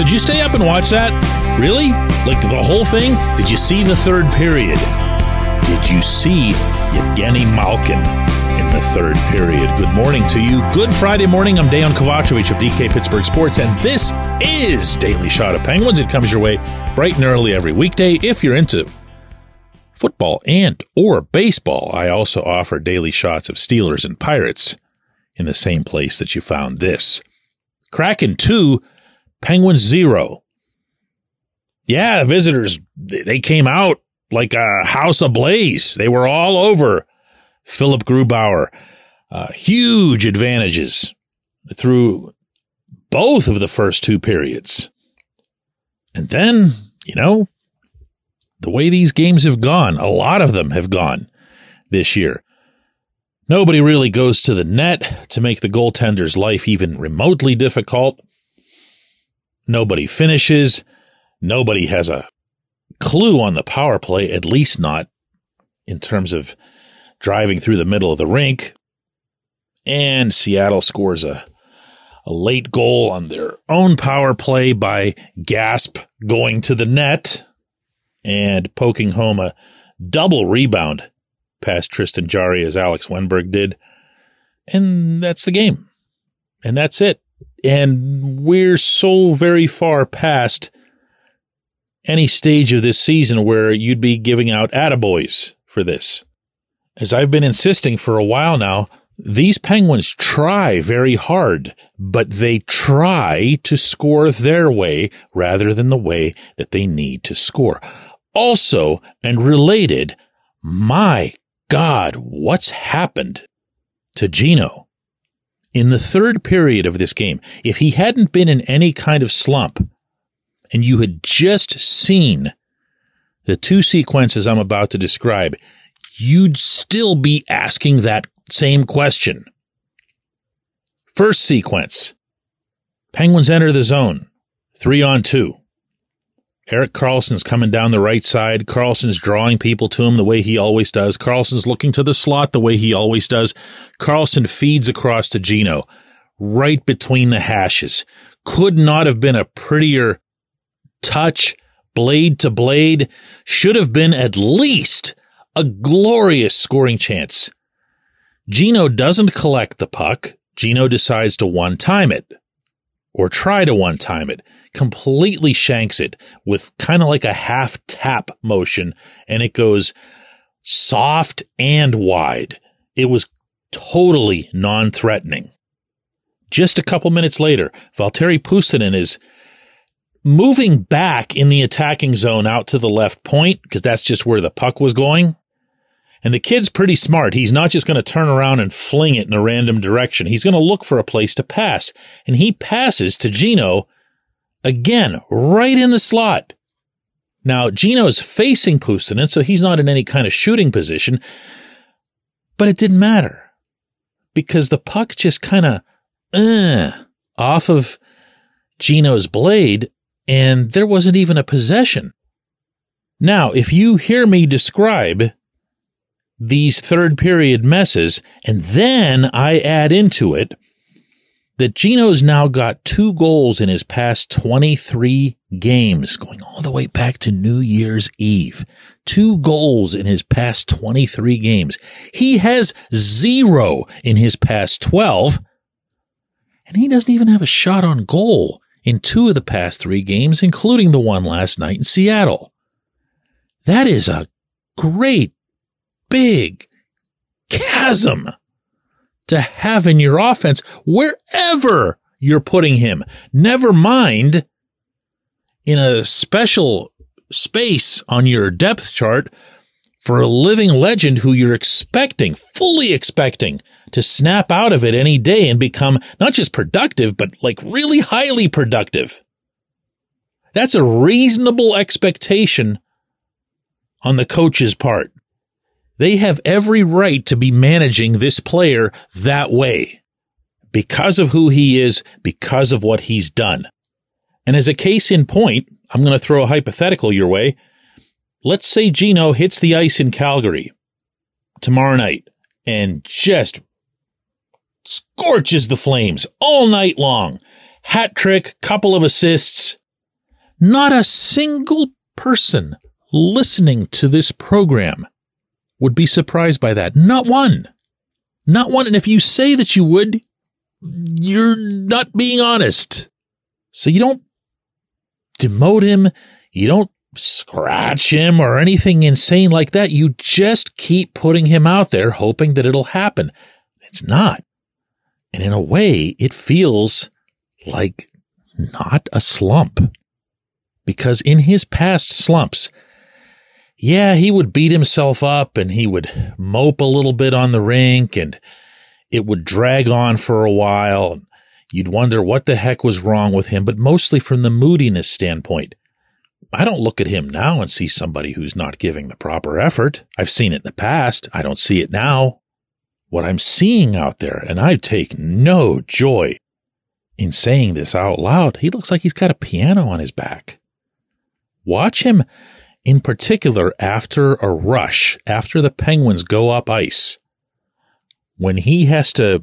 Did you stay up and watch that? Really? Like the whole thing? Did you see the third period? Did you see Evgeni Malkin in the third period? Good morning to you. Good Friday morning. I'm Dejan Kovacevic of DK Pittsburgh Sports, and this is Daily Shot of Penguins. It comes your way bright and early every weekday if you're into football and or baseball. I also offer daily shots of Steelers and Pirates in the same place that you found this. Kraken 2, Penguins 0. Yeah, visitors, they came out like a house ablaze. They were all over Philipp Grubauer. Uh, huge advantages through both of the first two periods. And then, you know, the way these games have gone, a lot of them have gone this year. Nobody really goes to the net to make the goaltender's life even remotely difficult. Nobody finishes. Nobody has a clue on the power play, at least not in terms of driving through the middle of the rink. And Seattle scores a, a late goal on their own power play by Gasp going to the net and poking home a double rebound past Tristan Jarry as Alex Wennberg did. And that's the game. And that's it. And we're so very far past any stage of this season where you'd be giving out attaboys for this. As I've been insisting for a while now, these Penguins try very hard, but they try to score their way rather than the way that they need to score. Also, and related, my God, what's happened to Gino? In the third period of this game, if he hadn't been in any kind of slump and you had just seen the two sequences I'm about to describe, you'd still be asking that same question. First sequence Penguins enter the zone, three on two. Erik Karlsson's coming down the right side. Karlsson's drawing people to him the way he always does. Karlsson's looking to the slot the way he always does. Karlsson feeds across to Gino, right between the hashes. Could not have been a prettier touch, blade to blade. Should have been at least a glorious scoring chance. Gino doesn't collect the puck. Gino decides to one time it or try to one time it completely shanks it with kind of like a half tap motion and it goes soft and wide. It was totally non threatening. Just a couple minutes later, Valtteri Puustinen is moving back in the attacking zone out to the left point because that's just where the puck was going. And the kid's pretty smart. He's not just going to turn around and fling it in a random direction. He's going to look for a place to pass. And he passes to Gino Again, right in the slot. Now, Gino's facing Puustinen, so he's not in any kind of shooting position, but it didn't matter because the puck just kind of uh, off of Gino's blade, and there wasn't even a possession. Now, if you hear me describe these third period messes, and then I add into it that Gino's now got two goals in his past 23 games, going all the way back to New Year's Eve. Two goals in his past 23 games. He has zero in his past 12, and he doesn't even have a shot on goal in two of the past three games, including the one last night in Seattle. That is a great, big chasm to have in your offense wherever you're putting him. Never mind in a special space on your depth chart for a living legend who you're expecting, fully expecting to snap out of it any day and become not just productive, but like really highly productive. That's a reasonable expectation on the coach's part. They have every right to be managing this player that way because of who he is, because of what he's done. And as a case in point, I'm going to throw a hypothetical your way. Let's say Gino hits the ice in Calgary tomorrow night and just scorches the flames all night long. Hat trick, couple of assists, Not a single person listening to this program would be surprised by that. Not one. Not one. And if you say that you would, you're not being honest. So you don't demote him. You don't scratch him or anything insane like that. You just keep putting him out there, hoping that it'll happen. It's not. And in a way, it feels like not a slump. Because in his past slumps, yeah, he would beat himself up and he would mope a little bit on the rink and it would drag on for a while. You'd wonder what the heck was wrong with him, but mostly from the moodiness standpoint. I don't look at him now and see somebody who's not giving the proper effort. I've seen it in the past. I don't see it now. What I'm seeing out there, and I take no joy in saying this out loud, he looks like he's got a piano on his back. Watch him in particular after a rush, after the Penguins go up ice, when he has to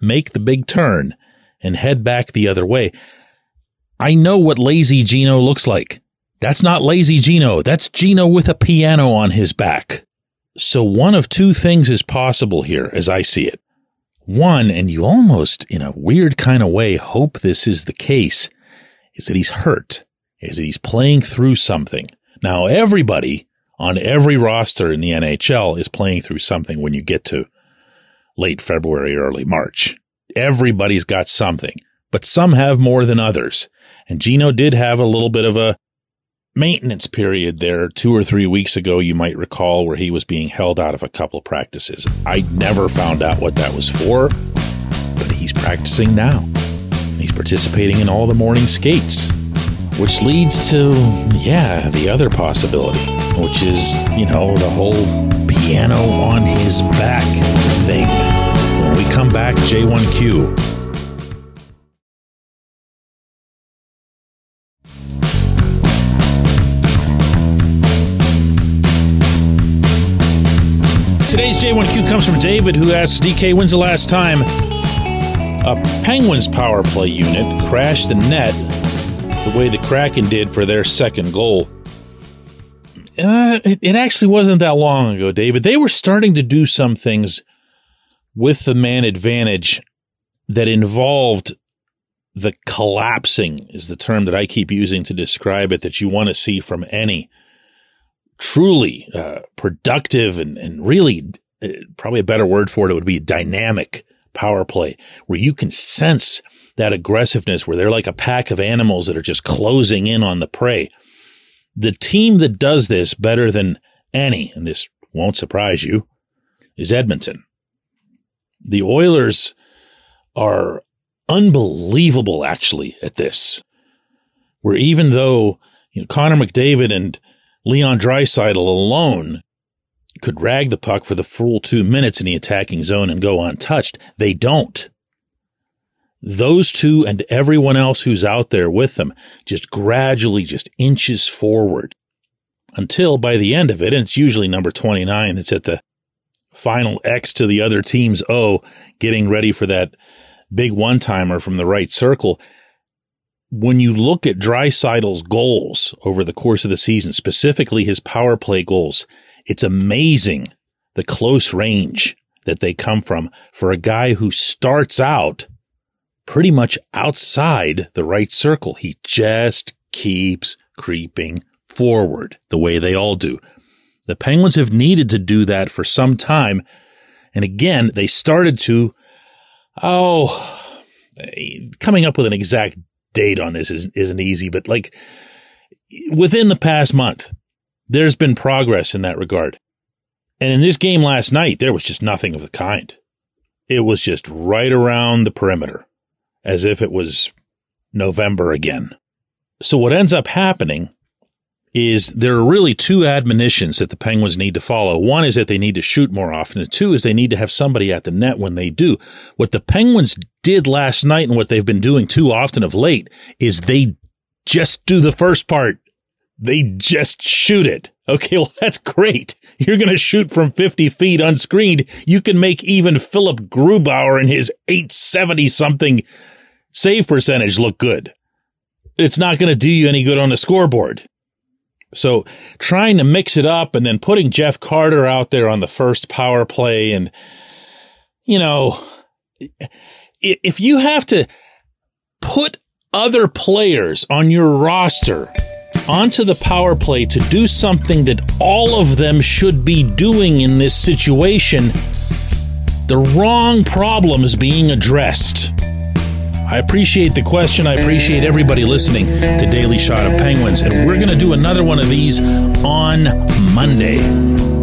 make the big turn and head back the other way. I know what lazy Gino looks like. That's not lazy Gino. That's Gino with a piano on his back. So one of two things is possible here as I see it. One, and you almost in a weird kind of way hope this is the case, is that he's hurt, is that he's playing through something. Now, everybody on every roster in the NHL is playing through something when you get to late February, early March. Everybody's got something, but some have more than others. And Gino did have a little bit of a maintenance period there two or three weeks ago, you might recall, where he was being held out of a couple practices. I never found out what that was for, but he's practicing now. He's participating in all the morning skates which leads to, yeah, the other possibility, which is, you know, the whole piano on his back thing. When we come back, J1Q. Today's J1Q comes from David, who asks DK, when's the last time a Penguins power play unit crashed the net the way the Kraken did for their second goal. Uh, it, it actually wasn't that long ago, David. They were starting to do some things with the man advantage that involved the collapsing is the term that I keep using to describe it that you want to see from any truly uh, productive and, and really uh, probably a better word for it, it would be dynamic power play where you can sense that aggressiveness where they're like a pack of animals that are just closing in on the prey. The team that does this better than any, and this won't surprise you, is Edmonton. The Oilers are unbelievable actually at this. Where even though you know, Connor McDavid and Leon Draisaitl alone could rag the puck for the full two minutes in the attacking zone and go untouched, they don't those two and everyone else who's out there with them just gradually just inches forward until by the end of it, and it's usually number 29 that's at the final X to the other team's O, getting ready for that big one timer from the right circle. When you look at Draisaitl's goals over the course of the season, specifically his power play goals, it's amazing the close range that they come from for a guy who starts out pretty much outside the right circle. He just keeps creeping forward the way they all do. The Penguins have needed to do that for some time. And again, they started to, oh, coming up with an exact date on this isn't, isn't easy, but like within the past month, there's been progress in that regard. And in this game last night, there was just nothing of the kind. It was just right around the perimeter as if it was November again. So what ends up happening is there are really two admonitions that the Penguins need to follow. One is that they need to shoot more often. And two is they need to have somebody at the net when they do. What the Penguins did last night and what they've been doing too often of late is they just do the first part. They just shoot it. Okay. Well, that's great. You're going to shoot from 50 feet unscreened. You can make even Philipp Grubauer and his 870 something save percentage look good. it's not going to do you any good on the scoreboard. So trying to mix it up and then putting Jeff Carter out there on the first power play and, you know, if you have to put other players on your roster onto the power play to do something that all of them should be doing in this situation, the wrong problem is being addressed. I appreciate the question. I appreciate everybody listening to Daily Shot of Penguins. And we're going to do another one of these on Monday.